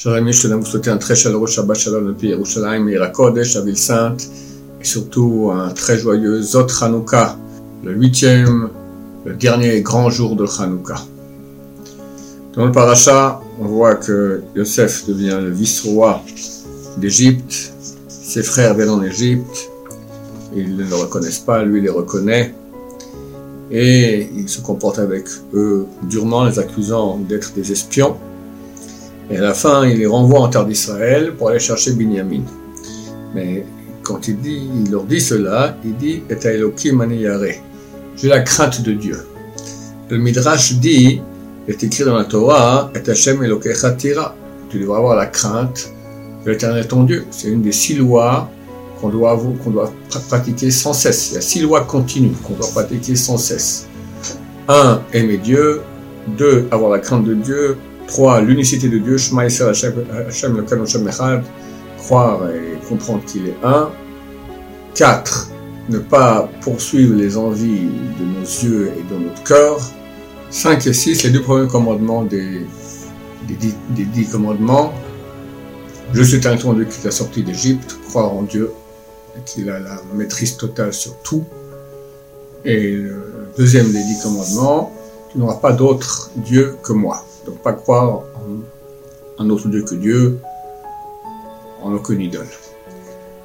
Chers amis, je tenais à vous souhaiter un très chaleureux Shabbat Shalom depuis Yerushalayim, et Kodesh, la ville sainte, et surtout un très joyeux Zot Hanouka, le huitième, le dernier grand jour de Hanouka. Dans le paracha, on voit que Yosef devient le vice-roi d'Égypte, ses frères viennent en Égypte, ils ne le reconnaissent pas, lui les reconnaît, et il se comporte avec eux durement, les accusant d'être des espions. Et à la fin, il les renvoie en terre d'Israël pour aller chercher Binyamin. Mais quand il, dit, il leur dit cela, il dit Et Elokim J'ai la crainte de Dieu. Le Midrash dit, est écrit dans la Torah, Et Hashem Tira. Tu devras avoir la crainte de l'éternel ton Dieu. C'est une des six lois qu'on doit, qu'on doit pratiquer sans cesse. Il y a six lois continues qu'on doit pratiquer sans cesse. Un, aimer Dieu. Deux, avoir la crainte de Dieu. Trois, l'unicité de Dieu. Shema Hashem, le Croire et comprendre qu'il est un. Quatre, ne pas poursuivre les envies de nos yeux et de notre cœur. Cinq et six, les deux premiers commandements des, des, dix, commandements. Je suis un Dieu qui t'a sorti d'Égypte, croire en Dieu, qu'il a la maîtrise totale sur tout. Et le deuxième des dix commandements, tu n'auras pas d'autre Dieu que moi. Donc pas croire en un autre Dieu que Dieu, en aucune idole.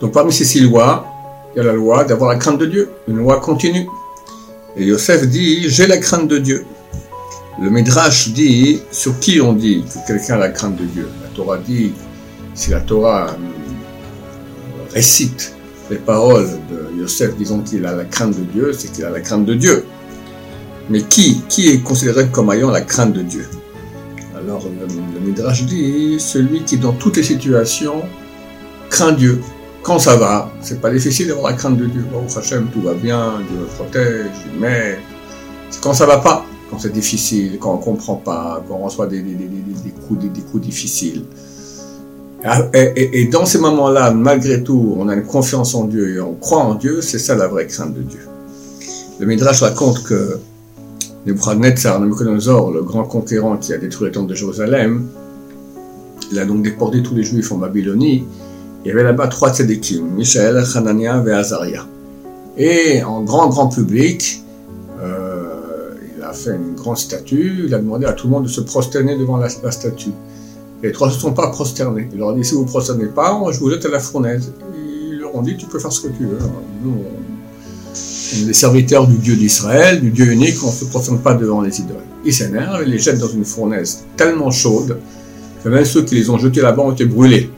Donc parmi ces six lois, il y a la loi d'avoir la crainte de Dieu, une loi continue. Et Yosef dit, j'ai la crainte de Dieu. Le Midrash dit, sur qui on dit que quelqu'un a la crainte de Dieu? La Torah dit, si la Torah récite les paroles de Yosef disons qu'il a la crainte de Dieu, c'est qu'il a la crainte de Dieu. Mais qui, qui est considéré comme ayant la crainte de Dieu? Alors le, Midrash dit, celui qui dans toutes les situations craint Dieu. Quand ça va, c'est pas difficile d'avoir la crainte de Dieu. Bon, Hachem, tout va bien, Dieu me protège, m'aide. C'est quand ça va pas, quand c'est difficile, quand on comprend pas, quand on reçoit des, coups, difficiles. Ah, et, dans ces moments-là, malgré tout, on a une confiance en Dieu et on croit en Dieu, c'est ça la vraie crainte de Dieu. Le Midrash raconte que Nebuchadnezzar, Nebuchadnezzar, le grand conquérant qui a détruit le temple de Jérusalem, il a donc déporté tous les Juifs en Babylonie. Il y avait là-bas trois tzedikim, Michael, Hanania et Azaria. Et en grand, grand public, euh, il a fait une grande statue, il a demandé à tout le monde de se prosterner devant la statue. Les trois ne se sont pas prosternés. Il leur a dit si vous ne prosternez pas, je vous jette à la fournaise. Ils leur ont dit tu peux faire ce que tu veux. Des serviteurs du Dieu d'Israël, du Dieu unique, on ne se prosterne pas devant les idoles. Ils s'énervent et les jettent dans une fournaise tellement chaude que même ceux qui les ont jetés là-bas ont été brûlés.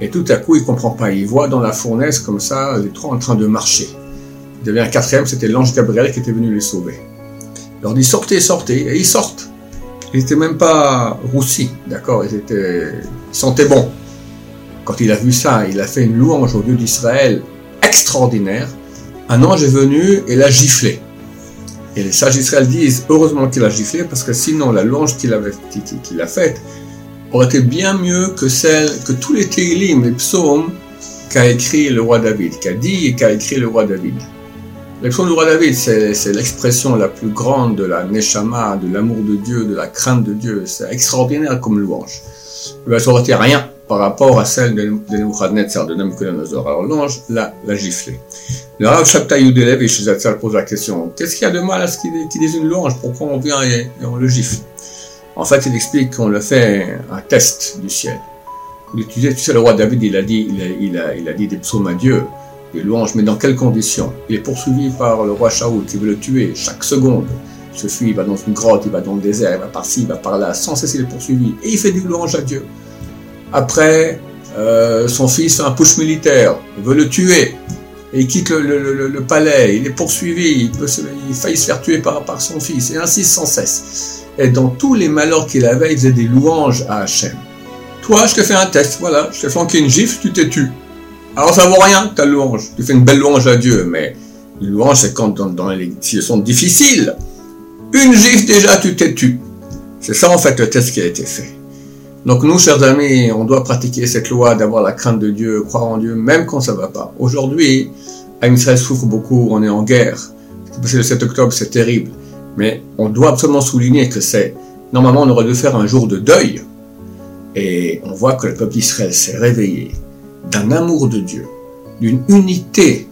Et tout à coup, il comprend pas. Il voit dans la fournaise comme ça les trois en train de marcher. Il avait un quatrième, c'était l'ange Gabriel qui était venu les sauver. Il leur dit sortez, sortez, et ils sortent. Ils n'étaient même pas roussis, d'accord? Ils, étaient, ils sentaient bon. Quand il a vu ça, il a fait une louange au Dieu d'Israël extraordinaire. Un ange est venu et l'a giflé. Et les sages d'Israël disent heureusement qu'il a giflé parce que sinon la louange qu'il a faite aurait été bien mieux que celle que tous les télim, les psaumes qu'a écrit le roi David, qu'a dit et qu'a écrit le roi David. L'expression du roi David, c'est l'expression la plus grande de la neshama, de l'amour de Dieu, de la crainte de Dieu. C'est extraordinaire comme louange. Ça aurait été rien par rapport à celle de, de Nebuchadnezzar, de Nebuchadnezzar. Alors l'ange l'a, giflé. Le Rav Shabtai Udelev et pose la question, qu'est-ce qu'il y a de mal à ce qu'il dise une louange Pourquoi on vient et, on le gifle? En fait, il explique qu'on le fait un test du ciel. Tu sais, le roi David, il a dit, il a, dit des psaumes à Dieu des louanges, mais dans quelles conditions? Il est poursuivi par le roi Shaoul qui veut le tuer chaque seconde. Se fuit, il va dans une grotte, il va dans le désert, il va par-ci, il va par-là, sans cesse il est poursuivi. Et il fait des louanges à Dieu. Après, euh, son fils fait un push militaire, il veut le tuer. Et il quitte le, palais, il est poursuivi, il, peut il faillit se faire tuer par, par son fils, et ainsi sans cesse. Et dans tous les malheurs qu'il avait, il faisait des louanges à Hachem. Toi, je te fais un test, voilà, je t'ai flanqué une gifle, tu t'es tu. Alors ça vaut rien ta louange. Tu fais une belle louange à Dieu, mais une louange c'est quand dans, les situations difficiles. Une gifle déjà tu t'es tu. C'est ça en fait le test qui a été fait. Donc nous, chers amis, on doit pratiquer cette loi d'avoir la crainte de Dieu, croire en Dieu, même quand ça va pas. Aujourd'hui, Israël souffre beaucoup, on est en guerre. C'est le 7 octobre, c'est terrible. Mais on doit absolument souligner que c'est, normalement, on aurait dû faire un jour de deuil Et on voit que le peuple d'Israël s'est réveillé d'un amour de Dieu, d'une unité,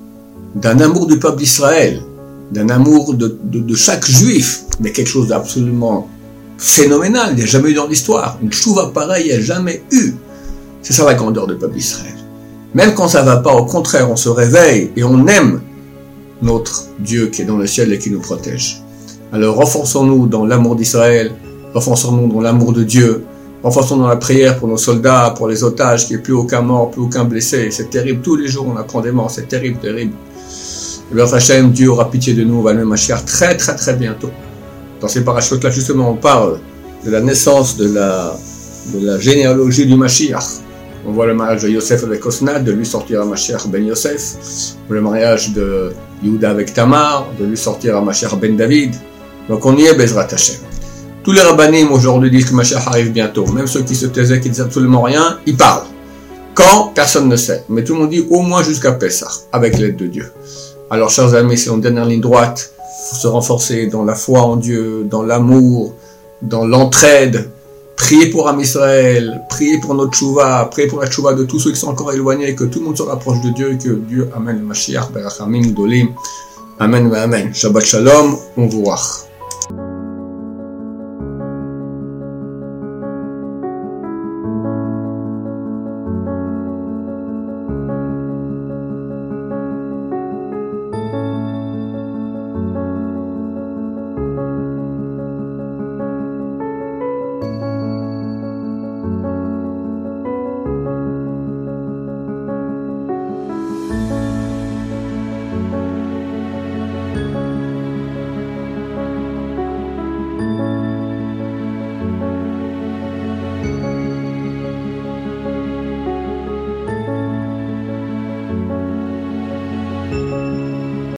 d'un amour du peuple d'Israël, d'un amour de, chaque juif, mais quelque chose d'absolument phénoménal, il n'y a jamais eu dans l'histoire. Une chouva pareille, il n'y a jamais eu. C'est ça la grandeur du peuple d'Israël. Même quand ça va pas, au contraire, on se réveille et on aime notre Dieu qui est dans le ciel et qui nous protège. Alors renforçons-nous dans l'amour d'Israël, renforçons-nous dans l'amour de Dieu, renforçons-nous dans la prière pour nos soldats, pour les otages, qu'il n'y ait plus aucun mort, plus aucun blessé. C'est terrible, tous les jours on apprend des morts, c'est terrible, terrible. Et Hachem, Dieu aura pitié de nous, on va le Mashiach très très très bientôt. Dans ces parachutes là justement, on parle de la naissance de la, de la généalogie du Mashiach. On voit le mariage de Yosef avec Osnad, de lui sortir un Mashiach ben Yosef. Le mariage de Yehuda avec Tamar, de lui sortir un Mashiach ben David. Donc on y est, Bezrat Hashem. Tous les rabbinim aujourd'hui disent que Mashiach arrive bientôt. Même ceux qui se taisaient, qui disaient absolument rien, ils parlent. Quand? Personne ne sait. Mais tout le monde dit au moins jusqu'à Pessah, avec l'aide de Dieu. Alors, chers amis, c'est une dernière ligne droite. Se renforcer dans la foi en Dieu, dans l'amour, dans l'entraide. Priez pour Am Israël, priez pour notre chouva, priez pour la chouva de tous ceux qui sont encore éloignés, que tout le monde se rapproche de Dieu et que Dieu amène Mashiach, Berachamim, Dolim. Amen, Amen. Shabbat Shalom, on vous